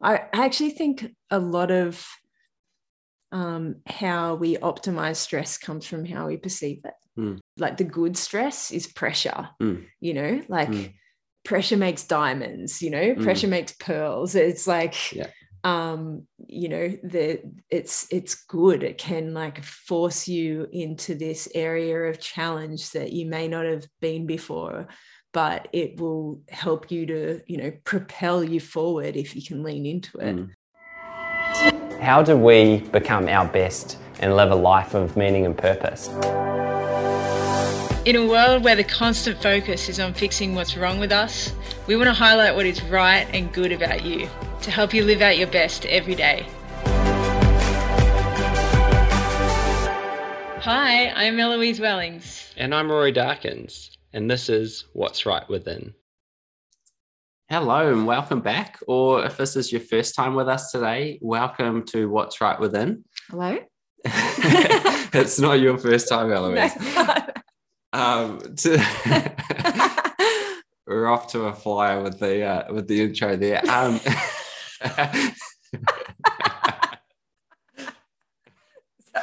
I, actually think a lot of um, how we optimize stress comes from how we perceive it. Mm. Like the good stress is pressure, Mm. you know, like Mm. pressure makes diamonds, you know, Mm. pressure makes pearls. It's like, Yeah. um, you know, the it's it's good. It can like force you into this area of challenge that you may not have been before, but it will help you to, you know, propel you forward if you can lean into it. Mm. How do we become our best and live a life of meaning and purpose? In a world where the constant focus is on fixing what's wrong with us, we want to highlight what is right and good about you to help you live out your best every day. Hi, I'm Eloise Wellings. And I'm Rory Darkins, and this is What's Right Within. Hello and welcome back. Or if this is your first time with us today, welcome to What's Right Within. Hello? it's not your first time, Eloise. Um, to- we're off to a flyer with the uh, with the intro there. Um,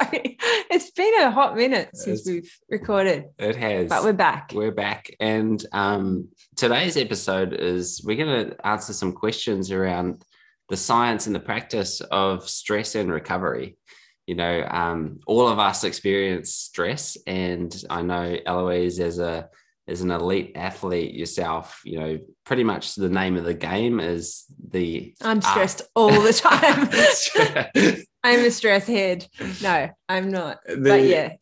Sorry, it's been a hot minute since It's- we've recorded, it has. but we're back. We're back, and um, today's episode is we're going to answer some questions around the science and the practice of stress and recovery. You know, um, all of us experience stress, and I know Eloise as a as an elite athlete yourself, you know, pretty much the name of the game is the I'm art. stressed all the time. The- I'm a stress head. No, I'm not. but yeah,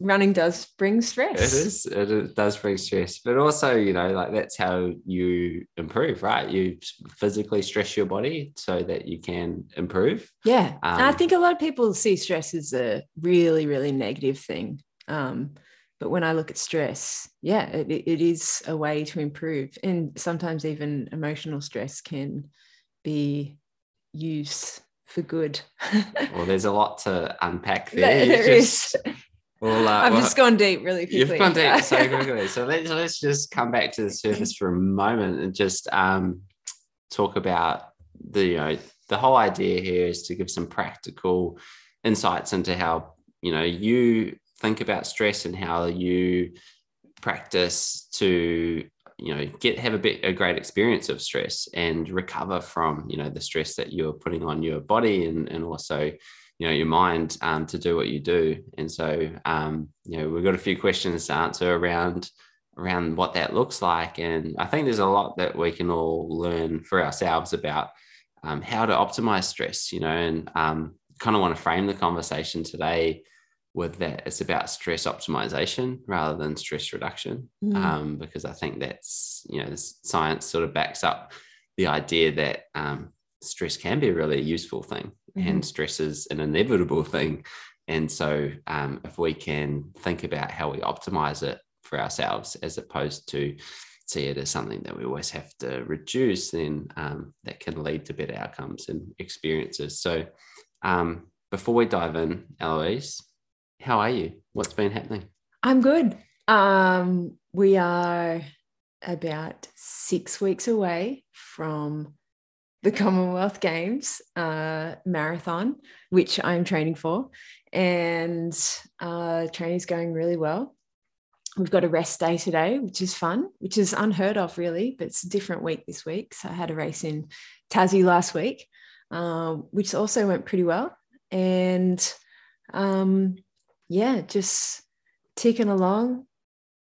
running does bring stress. It is. It, does bring stress, but also, you know, like that's how you improve, right? You physically stress your body so that you can improve. Yeah. and I Um, think a lot of people see stress as a really, really negative thing. Um, but when I look at stress, yeah, it, it- it is a way to improve. And sometimes even emotional stress can be used for good. Well, there's a lot to unpack There- there. There just- is. well, uh, I've well, just gone deep really quickly. You've gone deep so quickly. So let's let's just come back to the surface for a moment and just um, talk about the you know the whole idea here is to give some practical insights into how you know you think about stress and how you practice to you know get have a bit a great experience of stress and recover from you know the stress that you're putting on your body and and also you know your mind um, to do what you do. And so um, you know we've got a few questions to answer around around what that looks like. And i think there's a lot that we can all learn for ourselves about um, how to optimize stress you know and um, kind of want to frame the conversation today with that it's about stress optimization rather than stress reduction. Mm. um, because i think that's you know science sort of backs up the idea that um, stress can be a really useful thing and stress is an inevitable thing. And so um, if we can think about how we optimize it for ourselves as opposed to see it as something that we always have to reduce then um, that can lead to better outcomes and experiences. So um, before we dive in eloise how are you what's been happening I'm good. Um, we are about six weeks away from the Commonwealth Games uh, marathon, which I'm training for, and uh, training's going really well. We've got a rest day today, which is fun, which is unheard of, really, but it's a different week this week. So I had a race in Tassie last week, um, which also went pretty well. And um, yeah, just ticking along.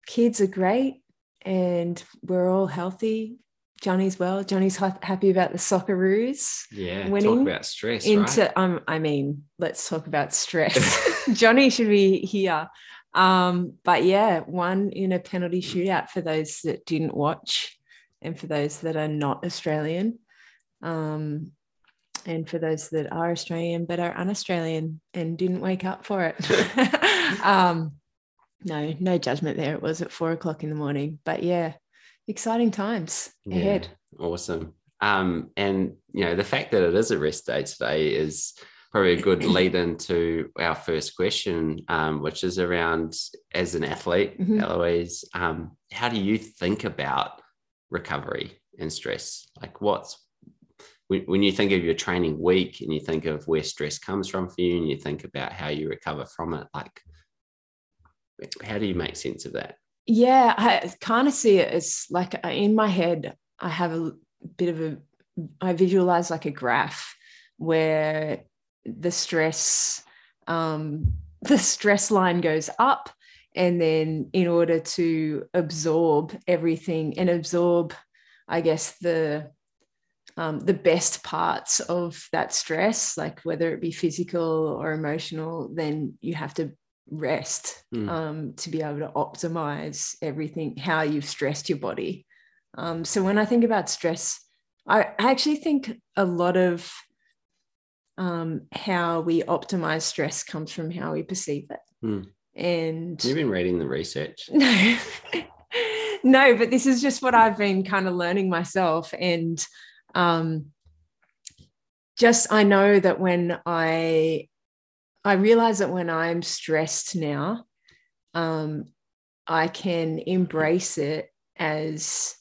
Kids are great and we're all healthy. Johnny's well. Johnny's happy about the Socceroos. yeah Winning talk about stress Into right? um, I mean, let's talk about stress. Johnny should be here. Um, but yeah, won in a penalty shootout for those that didn't watch and for those that are not Australian. Um, and for those that are Australian but are un-Australian and didn't wake up for it. um, no, no judgment there. It was at four o'clock in the morning. But yeah, exciting times ahead. Awesome. Um, and you know, the fact that it is a rest day today is probably a good lead into our first question, um, which is around as an athlete, Mhm. Eloise, um, how do you think about recovery and stress? Like what's when, when you think of your training week and you think of where stress comes from for you and you think about how you recover from it like how do you make sense of that? Yeah i kind of see it as like uh, in my head i have a bit of a i visualize like a graph where the stress um the stress line goes up and then in order to absorb everything and absorb i guess the um, the best parts of that stress like whether it be physical or emotional then you have to rest Mm. um, to be able to optimize everything how you've stressed your body um, so when i think about stress i, I actually think a lot of um, how we optimize stress comes from how we perceive it Mm. and you've been reading the research no no but this is just what i've been kind of learning myself and um just i know that when i i realize that when i'm stressed now um i can embrace it as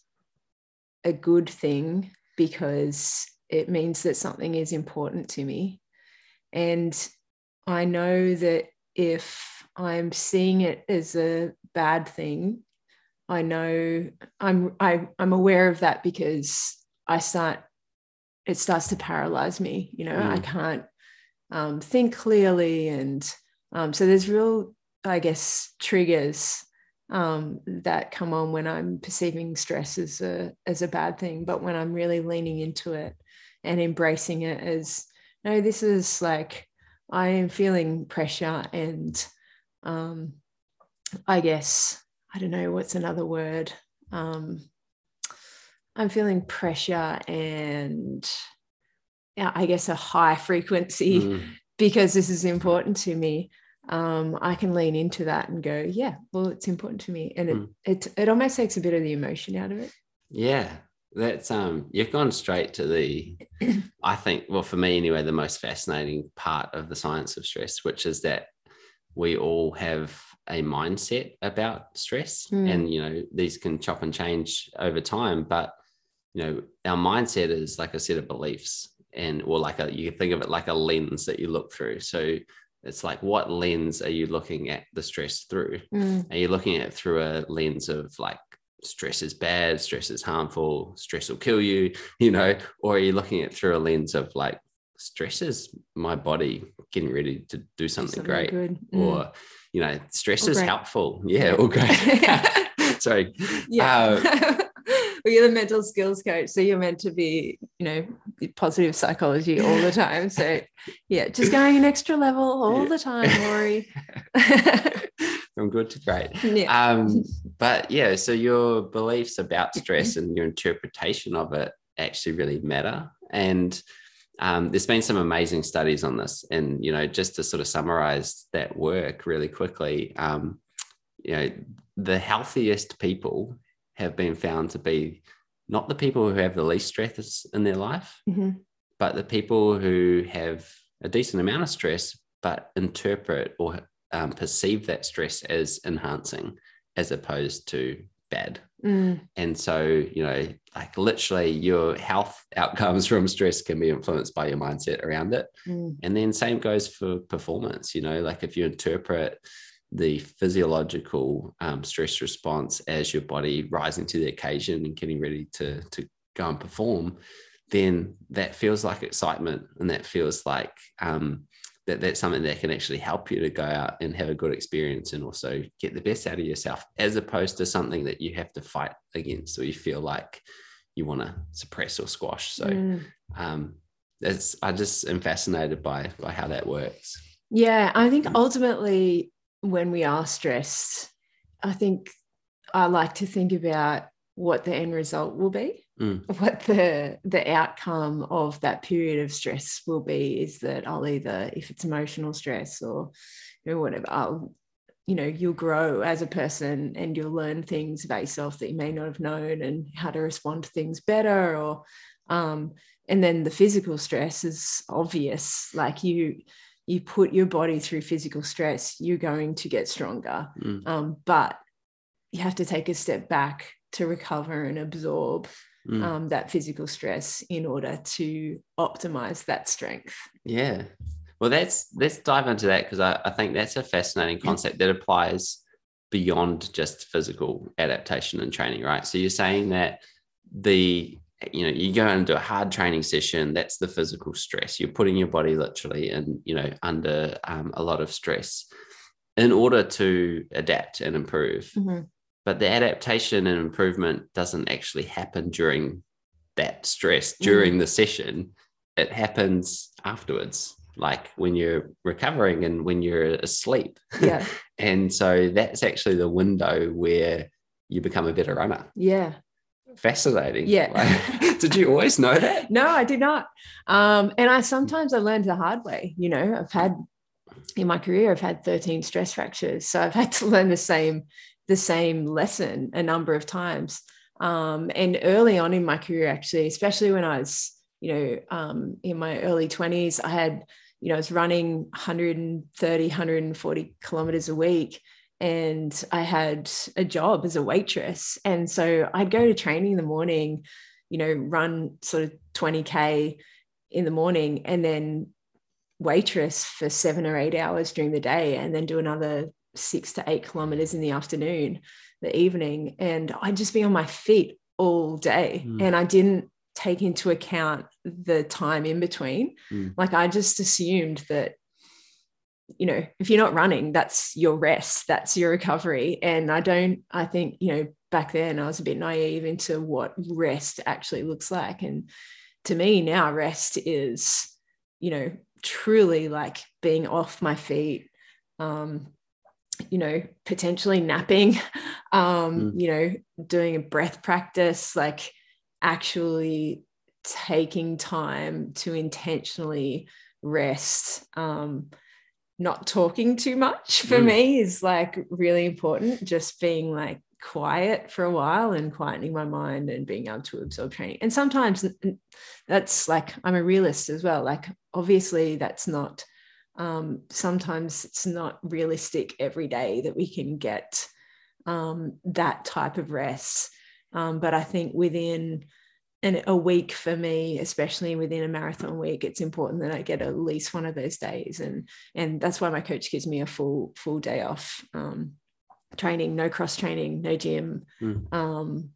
a good thing because it means that something is important to me. And i know that if i'm seeing it as a bad thing i know i'm I, i'm aware of that because i start it starts to paralyze me you know i Mm. can't um, think clearly and um, so there's real i guess triggers um, that come on when i'm perceiving stress as a as a bad thing but when i'm really leaning into it and embracing it as no this is like i am feeling pressure and um, i guess i don't know what's another word um, i'm feeling pressure and yeah, I guess a high frequency Mm. because this is important to me. Um, I can lean into that and go, yeah, well, it's important to me, and it Mm. it it almost takes a bit of the emotion out of it. Yeah, that's um you've gone straight to the I think well for me anyway the most fascinating part of the science of stress which is that we all have a mindset about stress Mm. and you know these can chop and change over time but you know our mindset is like a set of beliefs and or like a you can think of it like a lens that you look through so it's like what lens are you looking at the stress through are you looking at it through a lens of like stress is bad, stress is harmful, stress will kill you, you know, or are you looking at it through a lens of like stress is my body getting ready to do something, great, good. Mm. or you know, stress Or is great. helpful. Yeah, great. Sorry. yeah. Uh, well, you're the mental skills coach, so you're meant to be, you know, positive psychology all the time. So, yeah, just going an extra level all Yeah. the time, Rory. from good to great. yeah. um, but yeah, so your beliefs about stress and your interpretation of it actually really matter. And um, there's been some amazing studies on this. And you know, just to sort of summarize that work really quickly, um, you know, the healthiest people have been found to be not the people who have the least stress in their life, Mhm. but the people who have a decent amount of stress, but interpret or um, perceive that stress as enhancing as opposed to bad. Mm, And so, you know, like literally your health outcomes from stress can be influenced by your mindset around it. mm, And then same goes for performance, you know, like if you interpret the physiological um, stress response as your body rising to the occasion and getting ready to, to go and perform, then that feels like excitement and that feels like um, that that's something that can actually help you to go out and have a good experience and also get the best out of yourself as opposed to something that you have to fight against or you feel like you want to suppress or squash. So mm. um, it's I just am fascinated by by how that works. Yeah, I think ultimately when we are stressed, I think I like to think about what the end result will be. Mm. What the the outcome of that period of stress will be is that I'll either, if it's emotional stress or you know, whatever, I'll, you know, you'll grow as a person and you'll learn things about yourself that you may not have known and how to respond to things better or um, and then the physical stress is obvious like you you put your body through physical stress you're going to get stronger Mm. um, but you have to take a step back to recover and absorb Mm. um, that physical stress in order to optimize that strength. Yeah. Well, that's let's dive into that because I, I think that's a fascinating concept that applies beyond just physical adaptation and training, right? So you're saying that the you know you go do a hard training session that's the physical stress you're putting your body literally and you know under um, a lot of stress in order to adapt and improve Mhm. but the adaptation and improvement doesn't actually happen during that stress Mm. during the session it happens afterwards like when you're recovering and when you're asleep Yeah. and so that's actually the window where you become a better runner Yeah. Fascinating Yeah. Like, did you always know that No, I did not. Um, and I sometimes I learned the hard way. You know, I've had in my career, I've had 13 stress fractures. So I've had to learn the same, the same lesson a number of times. Um, and early on in my career, actually, especially when I was, you know, um, in my early 20s, I had, you know, I was running 130, 140 kilometers a week. And I had a job as a waitress. And so I'd go to training in the morning, you know, run sort of 20K in the morning and then waitress for seven or eight hours during the day and then do another six to eight kilometers in the afternoon, the evening. And I'd just be on my feet all day. Mm. And I didn't take into account the time in between. Mm. Like I just assumed that you know if you're not running that's your rest that's your recovery and i don't i think you know back then i was a bit naive into what rest actually looks like and to me now rest is you know truly like being off my feet um you know potentially napping um Mm. you know doing a breath practice like actually taking time to intentionally rest um not talking too much for Mm. me is like really important. Just being like quiet for a while and quietening my mind and being able to absorb training. And sometimes that's like i'm a realist as well. Like obviously that's not um sometimes it's not realistic every day that we can get um that type of rest. Um but i think within and a week for me especially within a marathon week it's important that i get at least one of those days. And and that's why my coach gives me a full full day off um, training no cross training no gym Mm. um,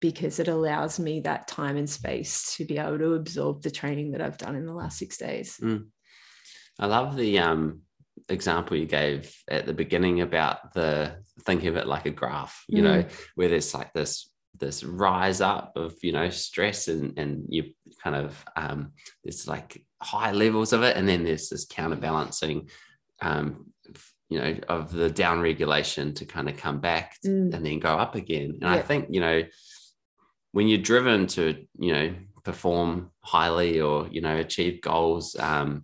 because it allows me that time and space to be able to absorb the training that i've done in the last six days. I love the um, example you gave at the beginning about the thinking of it like a graph, you know, where there's like this this rise up of you know stress and and you kind of um, there's like high levels of it, and then there's this counterbalancing, um, you know, of the down regulation to kind of come back Mm. and then go up again. And I think you know when you're driven to you know perform highly or you know achieve goals um,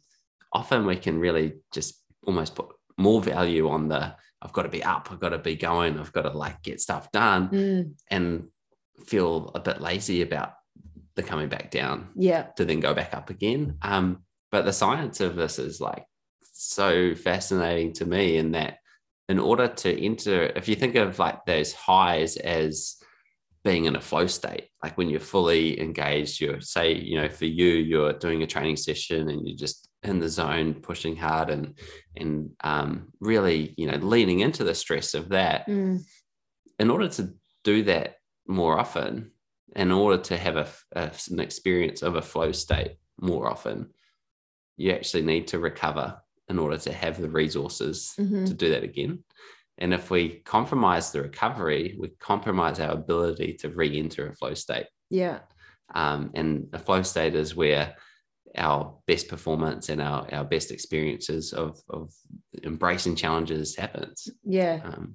often we can really just almost put more value on the i've got to be up i've got to be going i've got to like get stuff done Mm, and feel a bit lazy about the coming back down yeah. to then go back up again. Um, but the science of this is like so fascinating to me in that in order to enter if you think of like those highs as being in a flow state like when you're fully engaged you're say you know for you you're doing a training session and you're just in the zone pushing hard and and um, really you know leaning into the stress of that. Mm, in order to do that more often in order to have a, a- an experience of a flow state more often you actually need to recover in order to have the resources mhm. to do that again. And if we compromise the recovery we compromise our ability to re-enter a flow state. Yeah. Um, and a flow state is where our best performance and our, our best experiences of, of embracing challenges happens. Yeah. Um,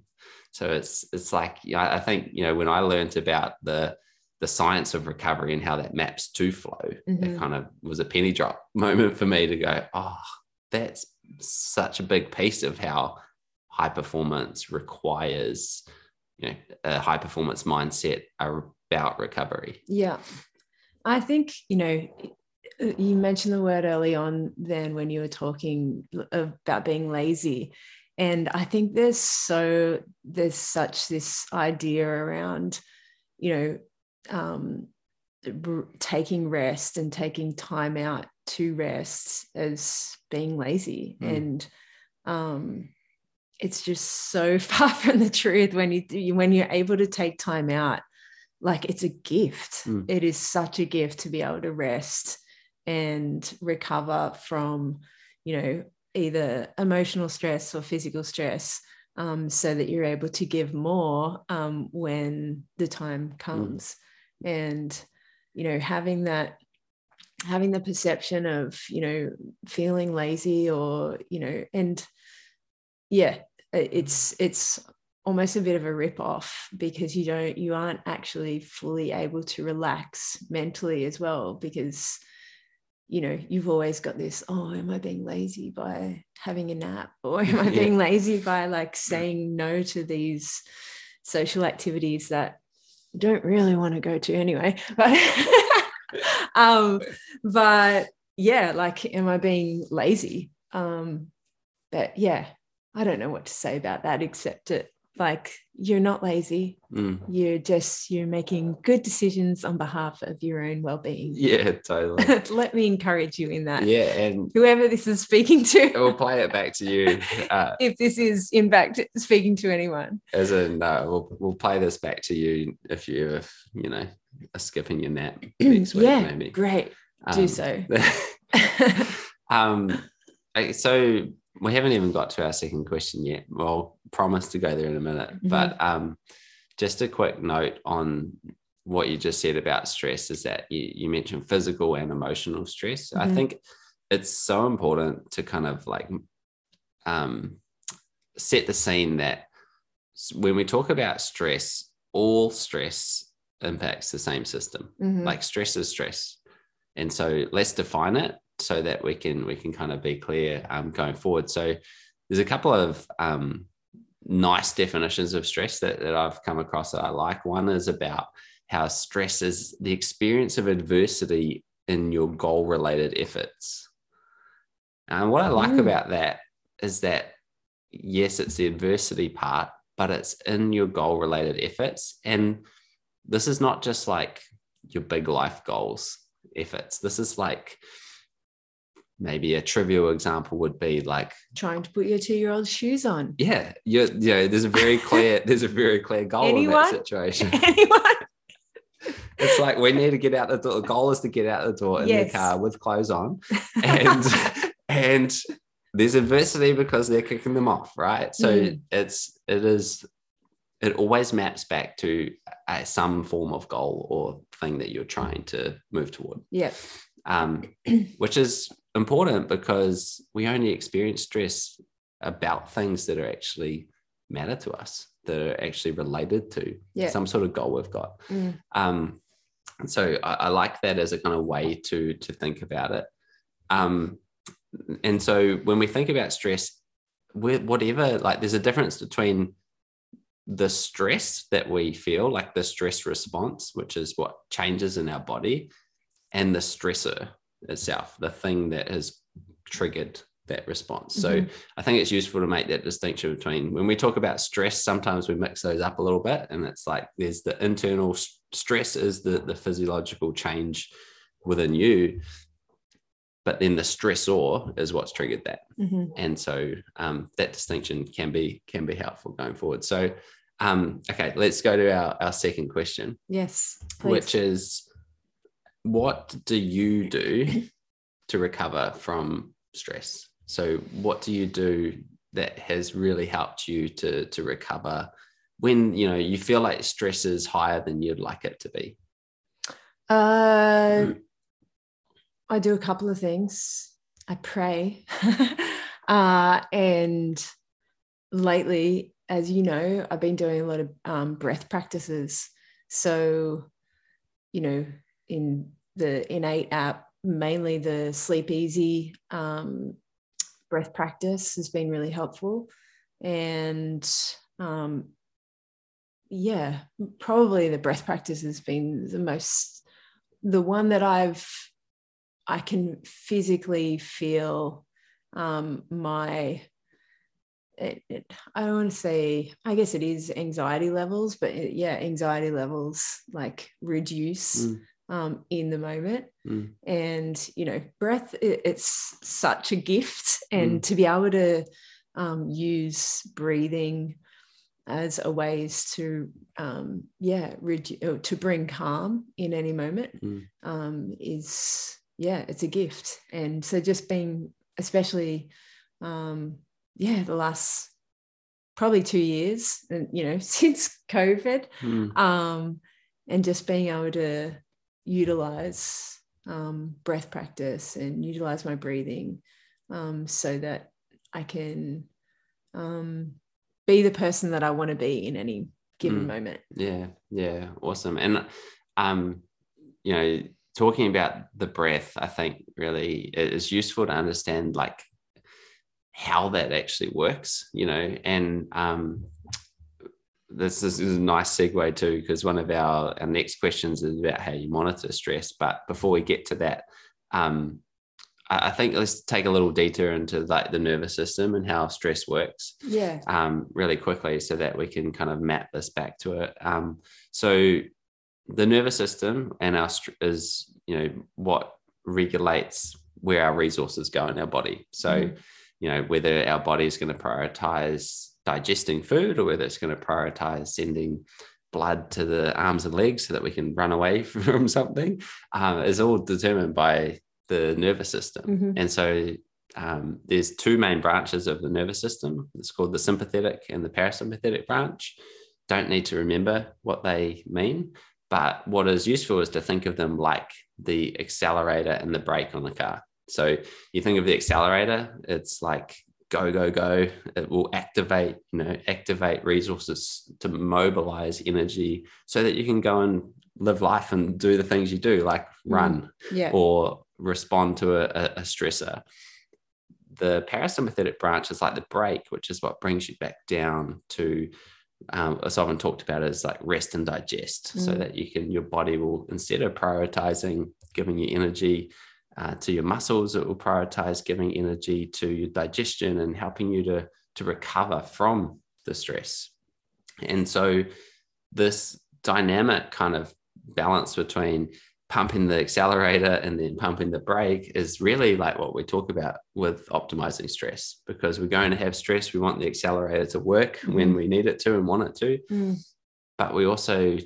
so it's it's like I think you know when I learned about the the science of recovery and how that maps to flow, Mhm. it kind of was a penny drop moment for me to go, oh, that's such a big piece of how high performance requires, you know, a high performance mindset about recovery. Yeah. I think, you know, you mentioned the word early on then when you were talking about being lazy. And I think there's so, there's such this idea around, you know, um, taking rest and taking time out to rest as being lazy Mm. and um it's just so far from the truth when you when you're able to take time out like it's a gift Mm. it is such a gift to be able to rest and recover from you know either emotional stress or physical stress um, so that you're able to give more um, when the time comes. And you know having that having the perception of you know feeling lazy or you know and yeah it's it's almost a bit of a rip off because you don't you aren't actually fully able to relax mentally as well because you know you've always got this oh am i being lazy by having a nap? Or am i Yeah. being lazy by like saying no to these social activities that I don't really want to go to anyway? But um but yeah like am i being lazy? Um but yeah i don't know what to say about that except it like you're not lazy Mm. you're just you're making good decisions on behalf of your own well-being Yeah, totally. let me encourage you in that yeah, and whoever this is speaking to we'll play it back to you. Uh, if this is in fact speaking to anyone as in, uh, we'll we'll play this back to you if you if you know are skipping your nap next week, yeah maybe. great do Um, so um, so we haven't even got to our second question yet. We'll promise to go there in a minute, Mhm. but um, just a quick note on what you just said about stress is that you, you mentioned physical and emotional stress. I Mhm. think it's so important to kind of like um, set the scene that when we talk about stress, all stress impacts the same system Mhm. like stress is stress and so let's define it so that we can we can kind of be clear um, going forward so there's a couple of um, nice definitions of stress that, that i've come across that i like one is about how stress is the experience of adversity in your goal related efforts and what i like Mm. about that is that yes it's the adversity part but it's in your goal related efforts and this is not just like your big life goals efforts. This is like maybe a trivial example would be like, trying to put your two-year-old shoes on yeah, you're, there's a very clear, there's a very clear goal in that situation. anyone It's like we need to get out the door. The goal is to get out the door in Yes. the car with clothes on, and and there's adversity because they're kicking them off, right? So Mm. it's it is it always maps back to uh, some form of goal or thing that you're trying to move toward. yeah um, which is important because we only experience stress about things that are actually matter to us, that are actually related to Yeah. some sort of goal we've got. Mm. Um, so I, I like that as a kind of way to to think about it. Um, and so when we think about stress, whatever, like there's a difference between the stress that we feel, like the stress response, which is what changes in our body, and the stressor itself, the thing that has triggered that response. So Mhm. I think it's useful to make that distinction between when we talk about stress, sometimes we mix those up a little bit. And it's like there's the internal s- stress is the, the physiological change within you. But then the stressor is what's triggered that. Mhm. And so um, that distinction can be can be helpful going forward. So um, okay, let's go to our, our second question yes please. which is what do you do to recover from stress so what do you do that has really helped you to to recover when you know you feel like stress is higher than you'd like it to be Uh, I do a couple of things. I pray. uh, and lately, as you know, I've been doing a lot of um, breath practices. So, you know, in the Innate app, mainly the Sleep Easy um, breath practice has been really helpful. And um, yeah, probably the breath practice has been the most the one that I've I can physically feel um, my it, it, I don't want to say I guess it is anxiety levels, but it, yeah, anxiety levels like reduce Mm. Um, in the moment. Mm. And, you know, breath, it, it's such a gift. And Mm. to be able to um, use breathing as a ways to, um, yeah, redu- to bring calm in any moment Mm. um, is, yeah, it's a gift. And so just being, especially, um, yeah, the last probably two years, and, you know, since COVID, Mm. um, and just being able to utilize um, breath practice and utilize my breathing um, so that I can um, be the person that I want to be in any given Mm. moment. Yeah, yeah, awesome. And um, you know, talking about the breath, I think really it is useful to understand like how that actually works, you know, and um this is, is a nice segue too, because one of our, our next questions is about how you monitor stress. But before we get to that, um, I, I think let's take a little detour into like the nervous system and how stress works Yeah. um, really quickly so that we can kind of map this back to it. Um, so the nervous system and our str- is you know what regulates where our resources go in our body. So Mhm. you know whether our body is going to prioritize digesting food or whether it's going to prioritize sending blood to the arms and legs so that we can run away from something um, is all determined by the nervous system. Mhm. And so um, there's two main branches of the nervous system. It's called the sympathetic and the parasympathetic branch. Don't need to remember what they mean, but what is useful is to think of them like the accelerator and the brake on the car. So you think of the accelerator, it's like go, go, go. It will activate, you know, activate resources to mobilize energy so that you can go and live life and do the things you do, like run Yeah. or respond to a, a, stressor. The parasympathetic branch is like the brake, which is what brings you back down to, um, as often talked about, as like rest and digest, so Mm. that you can, your body will, instead of prioritizing giving you energy uh, to your muscles, it will prioritize giving energy to your digestion and helping you to, to recover from the stress. And so, this dynamic kind of balance between pumping the accelerator and then pumping the brake is really like what we talk about with optimizing stress because we're going to have stress. We want the accelerator to work when we need it to and want it to. Mm. But we also,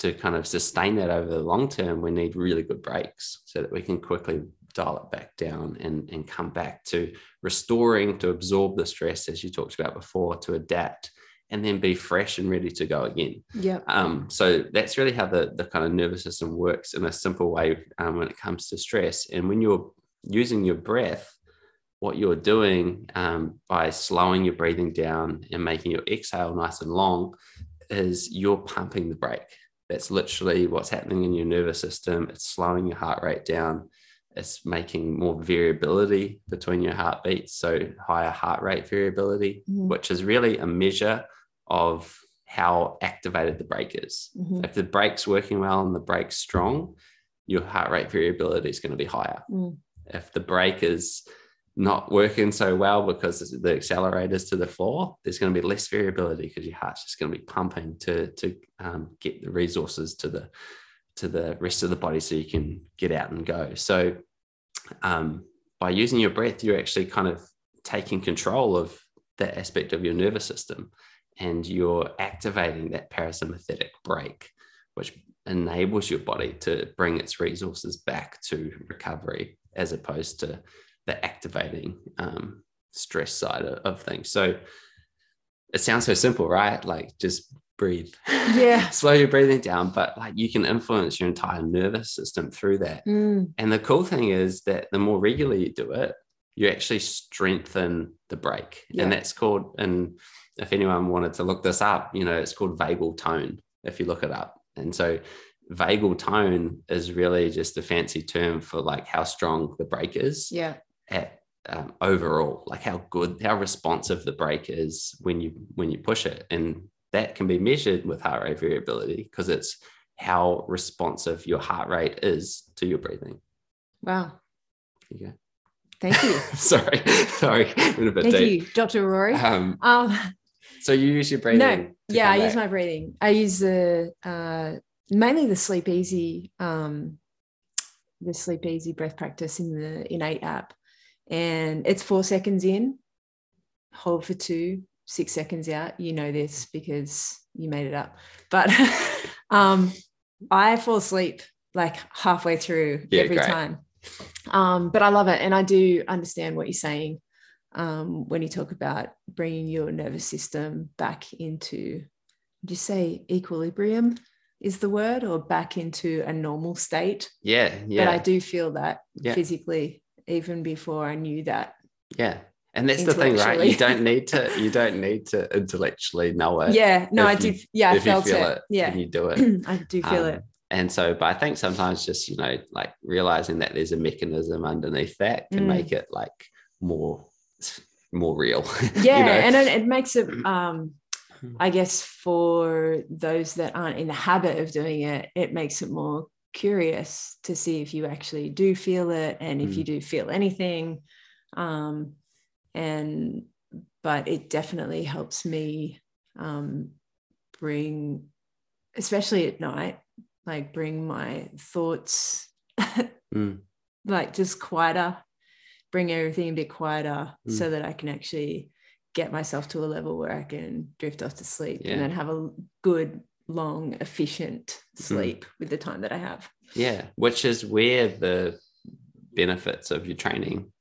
to kind of sustain that over the long term, we need really good brakes so that we can quickly dial it back down and, and come back to restoring, to absorb the stress, as you talked about before, to adapt and then be fresh and ready to go again. Yeah. Um, so that's really how the, the kind of nervous system works in a simple way um, when it comes to stress. And when you're using your breath, what you're doing um, by slowing your breathing down and making your exhale nice and long is you're pumping the brake. That's literally what's happening in your nervous system. It's slowing your heart rate down. It's making more variability between your heartbeats, so higher heart rate variability, Mhm. which is really a measure of how activated the brake is. Mhm. If the brake's working well and the brake's strong, your heart rate variability is going to be higher. Mm. If the brake is not working so well because the accelerator's to the floor, there's going to be less variability because your heart's just going to be pumping to to um, get the resources to the to the rest of the body so you can get out and go. So um, by using your breath, you're actually kind of taking control of that aspect of your nervous system and you're activating that parasympathetic brake, which enables your body to bring its resources back to recovery as opposed to the activating um, stress side of, of things. So it sounds so simple, right? Like just breathe. Yeah. Slow your breathing down, but like you can influence your entire nervous system through that. Mm. And the cool thing is that the more regularly you do it, you actually strengthen the brake. Yeah. And that's called, and if anyone wanted to look this up, you know, it's called vagal tone if you look it up. And so vagal tone is really just a fancy term for like how strong the brake is Yeah. at um, overall, like how good, how responsive the brake is when you when you push it, and that can be measured with heart rate variability because it's how responsive your heart rate is to your breathing. Wow. There you go. Thank you. sorry, sorry, a bit Thank deep. you, Dr. Rory. Um, Um, so you use your breathing. no, yeah, I use my breathing. I use the uh, mainly the sleep easy um, the Sleep Easy breath practice in the Innate app, and it's four seconds in, hold for two, six seconds out. You know this because you made it up. But um, I fall asleep like halfway through Yeah, every great. time. Um, but I love it, and I do understand what you're saying um, when you talk about bringing your nervous system back into, did you say equilibrium is the word, or back into a normal state? Yeah, yeah, But I do feel that Yeah. physically, even before I knew that. yeah. And that's the thing, right? You don't need to. You don't need to intellectually know it. yeah, no, I you- did. Yeah, I felt it. it, Yeah, you do it. I do feel Um, it. And so, but I think sometimes just you know, like realizing that there's a mechanism underneath that can Mm. make it like more, more real. you Yeah, know? and it, it makes it. Um, I guess for those that aren't in the habit of doing it, it makes it more curious to see if you actually do feel it and if Mm. you do feel anything. Um, and but it definitely helps me um, bring, especially at night, like bring my thoughts Mm. like just quieter, bring everything a bit quieter Mm. so that I can actually get myself to a level where I can drift off to sleep Yeah. and then have a good, long, efficient Mm. sleep with the time that I have. yeah, which is where the benefits of your training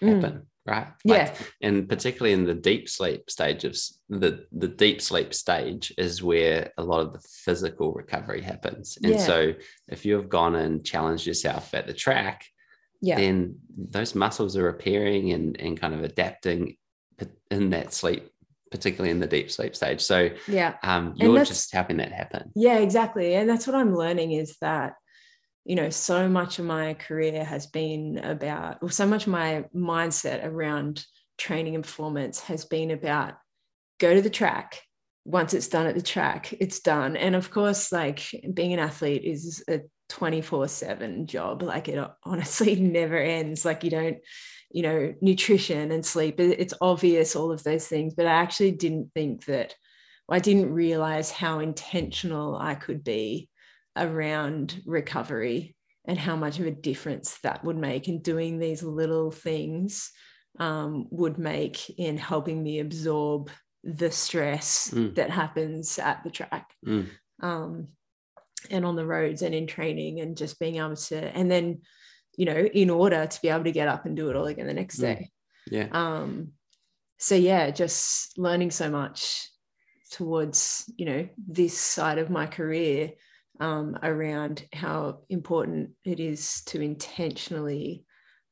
Mm. happen, right? Yeah. and particularly in the deep sleep stage of the the deep sleep stage is where a lot of the physical recovery happens. And Yeah. so if you've gone and challenged yourself at the track, Yeah. then those muscles are repairing and and kind of adapting in that sleep, particularly in the deep sleep stage. So yeah. um, you're just helping that happen. Yeah, exactly. And that's what I'm learning is that, you know, so much of my career has been about, or so much of my mindset around training and performance has been about go to the track. Once it's done at the track, it's done. And of course, like being an athlete is a 24 7 job. Like it honestly never ends. Like you don't, you know, nutrition and sleep, it's obvious, all of those things. But I actually didn't think that I didn't realize how intentional I could be around recovery and how much of a difference that would make. And doing these little things um, would make in helping me absorb the stress Mm. that happens at the track Mm. um, and on the roads and in training and just being able to, and then, you know, in order to be able to get up and do it all again the next Mm. day Yeah. um so yeah just learning so much towards you know this side of my career um around how important it is to intentionally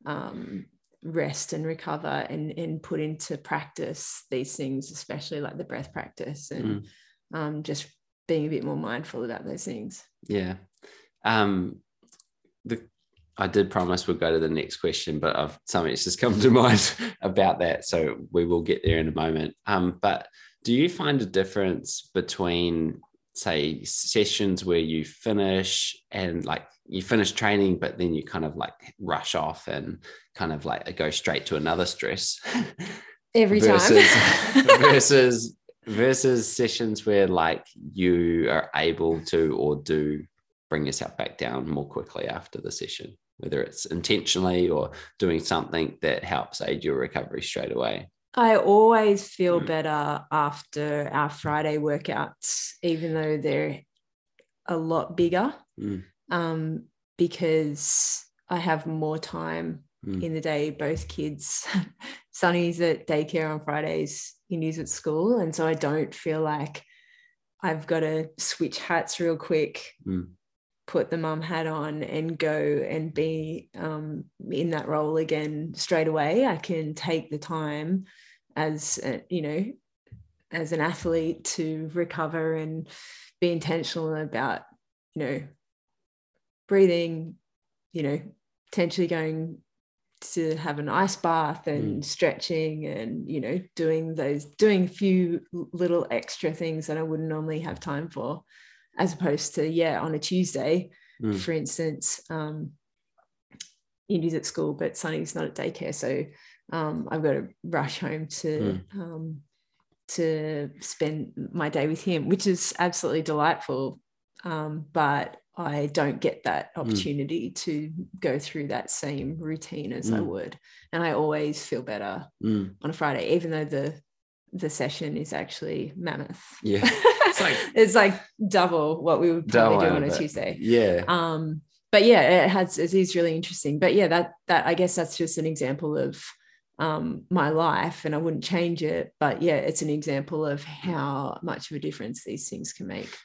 um rest and recover and and put into practice these things especially like the breath practice and um just being a bit more mindful about those things Yeah. Um, the I did promise we'll go to the next question, but I've something's just come to mind about that. So we will get there in a moment. Um, but do you find a difference between, say, sessions where you finish and like you finish training, but then you kind of like rush off and kind of like go straight to another stress. Every versus, time versus versus sessions where like you are able to or do bring yourself back down more quickly after the session whether it's intentionally or doing something that helps aid your recovery straight away I always feel Mm. better after our Friday workouts, even though they're a lot bigger, Mm. um, because I have more time Mm. in the day. Both kids, Sunny's at daycare on Fridays, Indy's at school. And so I don't feel like I've got to switch hats real quick, Mm. Put the mum hat on and go and be um, in that role again straight away. I can take the time as, a, you know, as an athlete to recover and be intentional about, you know, breathing, you know, potentially going to have an ice bath and stretching and you know doing those doing a few little extra things that I wouldn't normally have time for as opposed to yeah on a Tuesday Mm. for instance um Indy's at school but Sunny's not at daycare so um I've got to rush home to um to spend my day with him which is absolutely delightful um but I don't get that opportunity mm. to go through that same routine as mm. I would. And I always feel better mm. on a Friday, even though the the session is actually mammoth. Yeah. It's like it's like double what we would probably do on a Tuesday. Yeah. Um, but yeah, it has it is really interesting. But yeah, that that I guess that's just an example of um, my life and I wouldn't change it. But yeah, it's an example of how much of a difference these things can make.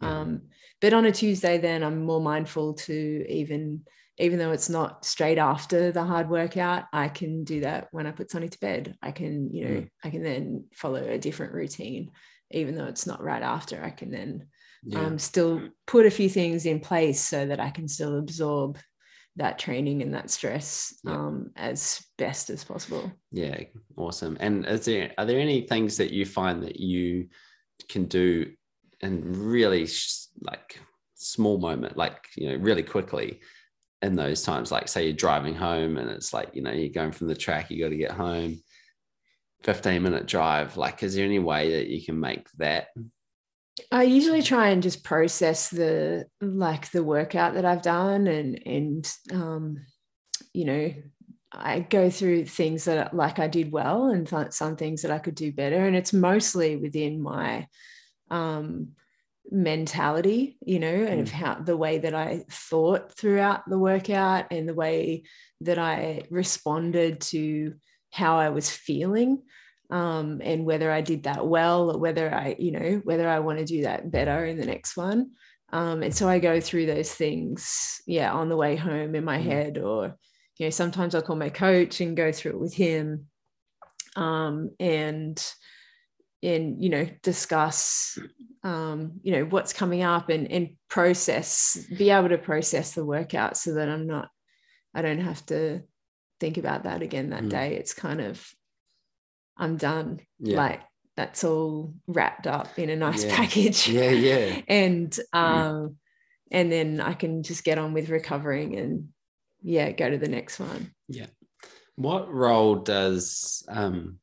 Yeah. Um, but on a Tuesday, then I'm more mindful to even, even though it's not straight after the hard workout, I can do that when I put Sonny to bed. I can, you know, mm. I can then follow a different routine, even though it's not right after. I can then yeah. um, still put a few things in place so that I can still absorb that training and that stress yeah. um, as best as possible. Yeah, awesome. And is there are there any things that you find that you can do and really like small moment, like you know, really quickly in those times? Like say you're driving home and it's like you know you're going from the track, you got to get home. 15 minute drive like is there any way that you can make that I usually try and just process the like the workout that I've done and and um, you know I go through things that like I did well and th- some things that I could do better and it's mostly within my um, mentality you know and of mm. how the way that I thought throughout the workout and the way that I responded to how I was feeling um, and whether I did that well or whether I, you know, whether I want to do that better in the next one. Um, and so I go through those things, yeah, on the way home in my mm. head, or you know, sometimes I'll call my coach and go through it with him, um, and and you know, discuss, um, you know, what's coming up and and process, be able to process the workout so that I'm not, I don't have to think about that again that mm. day. It's kind of I'm done. Yeah. Like that's all wrapped up in a nice yeah. package. Yeah, yeah. and um and then I can just get on with recovering and yeah, go to the next one. Yeah. What role does um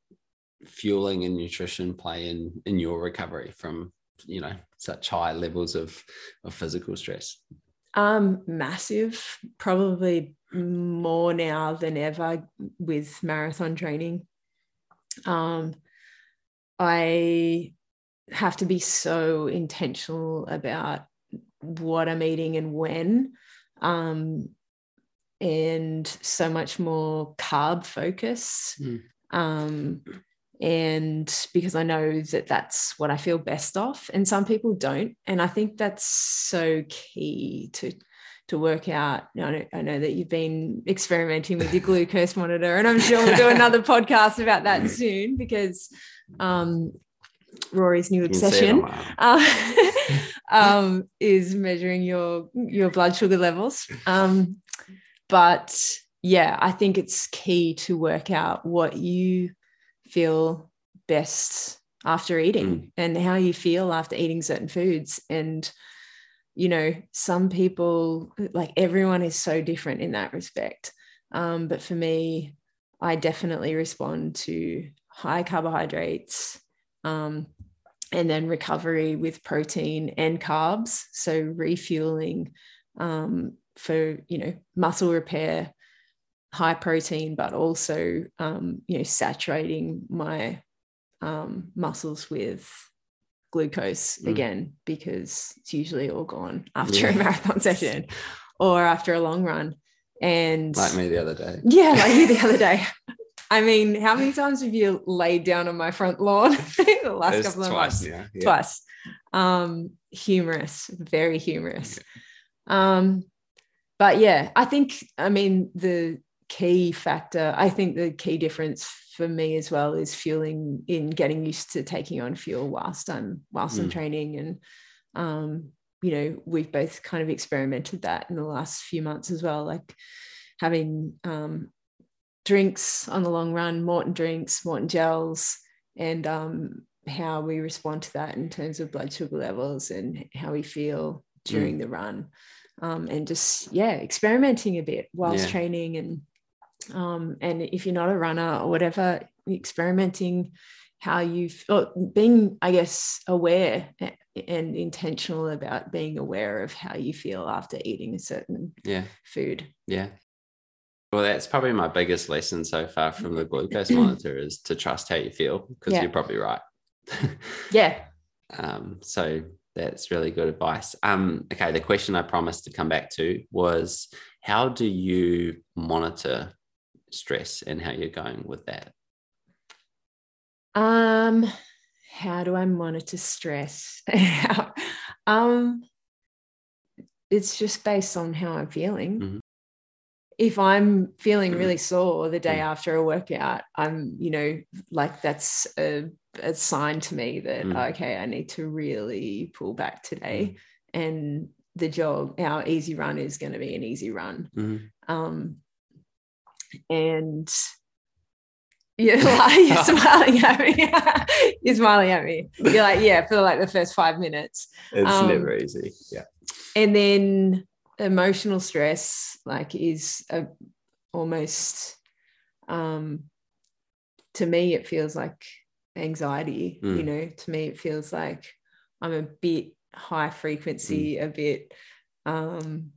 fueling and nutrition play in in your recovery from you know such high levels of of physical stress? Um, massive, probably more now than ever with marathon training um, I have to be so intentional about what I'm eating and when, um, and so much more carb focus. Mm. Um, and because I know that that's what I feel best off, and some people don't, and I think that's so key to to work out. I know, I know that you've been experimenting with your glucose monitor, and I'm sure we'll do another podcast about that soon because um, Rory's new obsession uh, um, is measuring your your blood sugar levels. Um, but yeah, I think it's key to work out what you feel best after eating mm. and how you feel after eating certain foods and you know, some people, like everyone is so different in that respect. Um, but for me, I definitely respond to high carbohydrates um, and then recovery with protein and carbs. So refueling um, for, you know, muscle repair, high protein, but also, um, you know, saturating my um, muscles with glucose mm. again because it's usually all gone after yeah. a marathon session or after a long run. And like me the other day. Yeah, like me the other day. I mean, how many times have you laid down on my front lawn the last couple of twice, months? Yeah, yeah. Twice. Um, humorous, very humorous. Um, but yeah, I think I mean the key factor, I think the key difference for me as well is fueling in getting used to taking on fuel whilst I'm whilst mm. I'm training and um, you know we've both kind of experimented that in the last few months as well like having um, drinks on the long run Maurten drinks Maurten gels and um, how we respond to that in terms of blood sugar levels and how we feel during mm. the run um, and just yeah experimenting a bit whilst yeah. training and um, and if you're not a runner or whatever experimenting how you feel being i guess aware and intentional about being aware of how you feel after eating a certain Yeah. food. Yeah. Well, that's probably my biggest lesson so far from the glucose monitor is to trust how you feel because Yeah. you're probably right. Yeah. um, so that's really good advice. Um, okay, the question I promised to come back to was how do you monitor stress and how you're going with that? Um, how do I monitor stress? um, it's just based on how I'm feeling. Mhm. If I'm feeling really sore the day Mm. after a workout, I'm, you know, like that's a, a sign to me that Mm. okay, I need to really pull back today. And the jog, our easy run is going to be an easy run. Um, and you're, like, you're smiling at me. you're smiling at me. You're like, yeah, for like the first five minutes. It's Um, never easy. Yeah. And then emotional stress, like, is a, almost, um, to me, it feels like anxiety. You Mm. know, to me, it feels like I'm a bit high frequency, a bit, um,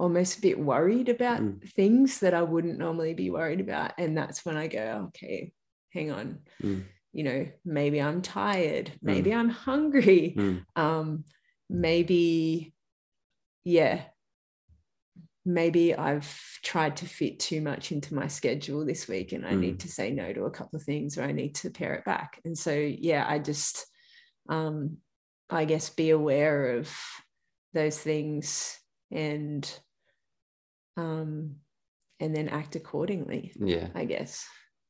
almost a bit worried about Mm. things that I wouldn't normally be worried about. And that's when I go, okay, hang on. Mm. You know, maybe I'm tired, maybe I'm hungry, Mm. um, maybe, yeah, maybe I've tried to fit too much into my schedule this week and I Mm. need to say no to a couple of things or I need to pare it back. And so, yeah, I just, um, I guess, be aware of those things and, um, and then act accordingly, Yeah. I guess.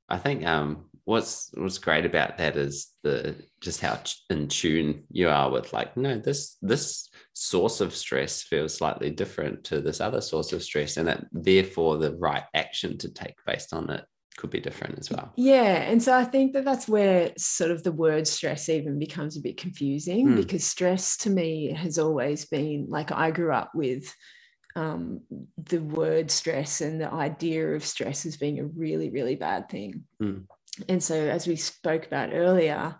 I think um, what's what's great about that is the just how in tune you are with like no this this source of stress feels slightly different to this other source of stress and that therefore the right action to take based on it could be different as well. Yeah. And so I think that that's where sort of the word stress even becomes a bit confusing Hmm. because stress to me has always been like I grew up with um, the word stress and the idea of stress as being a really, really bad thing. Hmm. And so, as we spoke about earlier,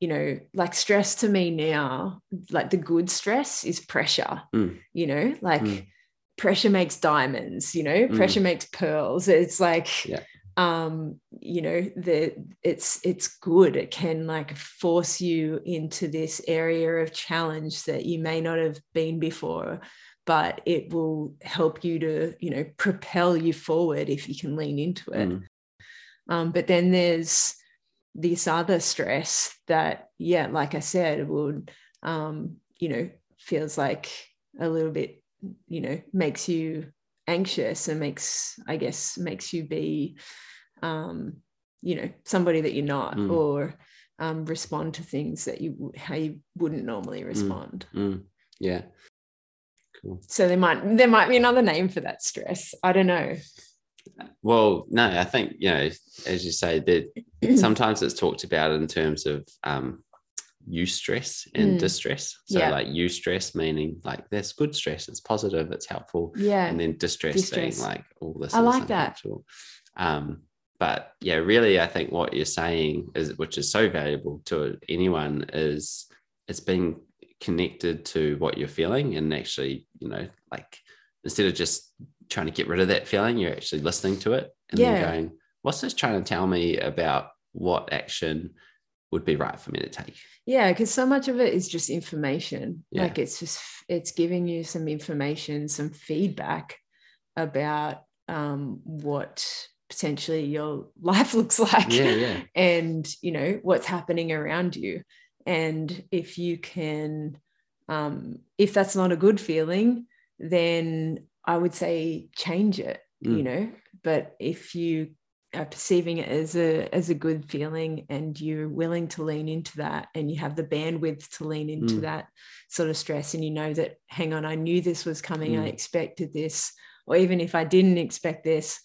you know, like stress to me now, like the good stress is pressure, Hmm. you know, like Hmm. pressure makes diamonds, you know, Hmm. pressure makes pearls. It's like, Yeah. um you know the it's it's good it can like force you into this area of challenge that you may not have been before but it will help you to you know propel you forward if you can lean into it Mm. um, but then there's this other stress that yeah like i said would um, you know feels like a little bit you know makes you anxious and makes i guess makes you be um, you know somebody that you're not Mm. or um, respond to things that you how you wouldn't normally respond Mm. Yeah. Cool. so there might there might be another name for that stress i don't know Well, no, I think you know, as you say, that sometimes it's talked about in terms of um, eustress and Mm. distress. So, Yeah. like eustress meaning like that's good stress, it's positive, it's helpful, yeah and then distress, Distress. being like all this. I like that. Um, but yeah, really, I think what you're saying is, which is so valuable to anyone, is it's being connected to what you're feeling, and actually, you know, like instead of just trying to get rid of that feeling, you're actually listening to it and Yeah. then going, "What's this trying to tell me about what action would be right for me to take?" yeah because so much of it is just information Yeah. like it's just it's giving you some information some feedback about um, what potentially your life looks like Yeah, yeah. and you know what's happening around you and if you can um, if that's not a good feeling then i would say change it you Mm. know but if you are perceiving it as a as a good feeling and you're willing to lean into that and you have the bandwidth to lean into Mm. that sort of stress and you know that hang on i knew this was coming i Mm. expected this or even if i didn't expect this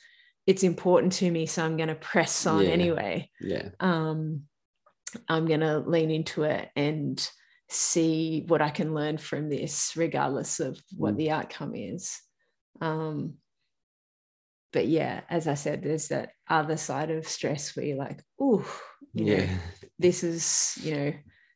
it's important to me so i'm going to press on Yeah. anyway Yeah. um, I'm going to lean into it and see what I can learn from this, regardless of what Mm. the outcome is. Um, but yeah, as I said, there's that other side of stress where you're like, oh, you know, Yeah. this is, you know,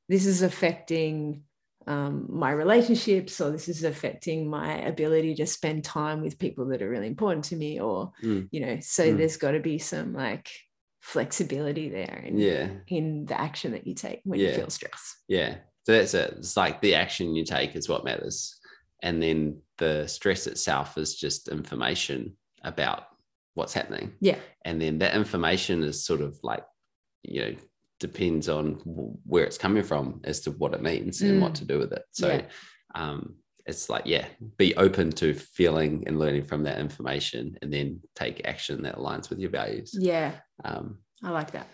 this is affecting um, my relationships or this is affecting my ability to spend time with people that are really important to me or Mm. you know so Mm. there's got to be some like flexibility there in, Yeah. in the action that you take when Yeah. you feel stress Yeah. So that's it. It's like the action you take is what matters. And then the stress itself is just information about what's happening. yeah And then that information is sort of like, you know, depends on where it's coming from as to what it means and what Mm. to do with it. So Yeah. um it's like, yeah, be open to feeling and learning from that information and then take action that aligns with your values. yeah Um, i like that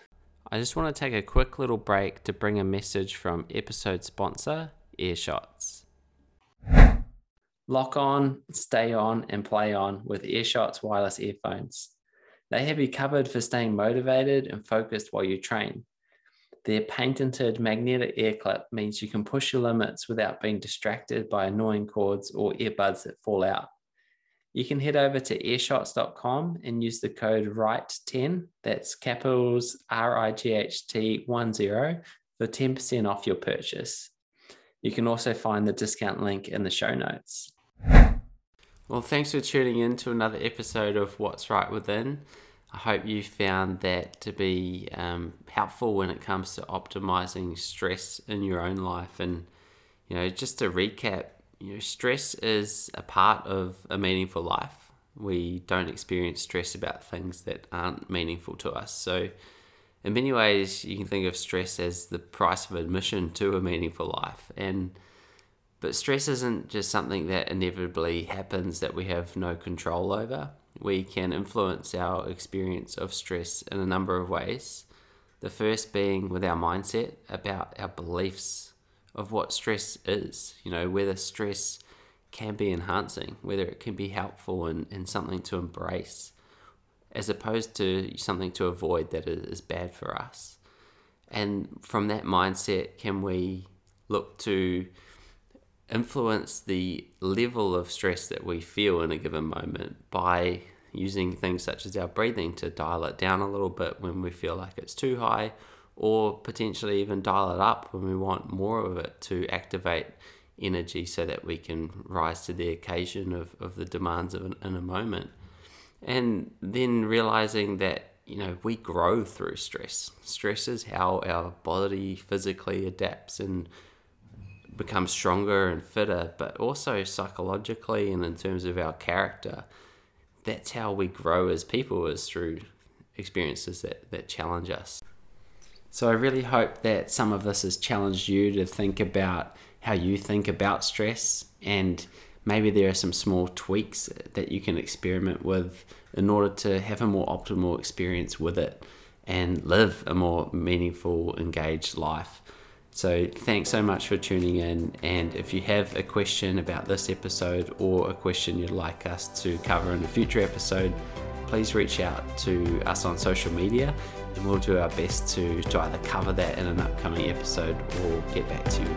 I just want to take a quick little break to bring a message from episode sponsor, Earshots. Lock on, stay on, and play on with Earshots wireless earphones. They have you covered for staying motivated and focused while you train. Their patented magnetic ear clip means you can push your limits without being distracted by annoying cords or earbuds that fall out. You can head over to earshots.com and use the code RIGHT10, that's capitals R I G H T 10, for 10% off your purchase. You can also find the discount link in the show notes. Well, thanks for tuning in to another episode of What's Right Within. I hope you found that to be um, helpful when it comes to optimizing stress in your own life. And, you know, just to recap, you know, stress is a part of a meaningful life. We don't experience stress about things that aren't meaningful to us. So, in many ways, you can think of stress as the price of admission to a meaningful life. And but stress isn't just something that inevitably happens that we have no control over. We can influence our experience of stress in a number of ways. The first being with our mindset about our beliefs of what stress is, you know, whether stress can be enhancing, whether it can be helpful and, and something to embrace, as opposed to something to avoid that is bad for us. And from that mindset, can we look to influence the level of stress that we feel in a given moment by using things such as our breathing to dial it down a little bit when we feel like it's too high, or potentially even dial it up when we want more of it to activate energy so that we can rise to the occasion of, of the demands of an, in a moment. And then realizing that, you know, we grow through stress. Stress is how our body physically adapts and becomes stronger and fitter, but also psychologically and in terms of our character. That's how we grow as people is through experiences that, that challenge us. So I really hope that some of this has challenged you to think about how you think about stress and maybe there are some small tweaks that you can experiment with in order to have a more optimal experience with it and live a more meaningful, engaged life. So, thanks so much for tuning in. And if you have a question about this episode or a question you'd like us to cover in a future episode, please reach out to us on social media and we'll do our best to, to either cover that in an upcoming episode or get back to you.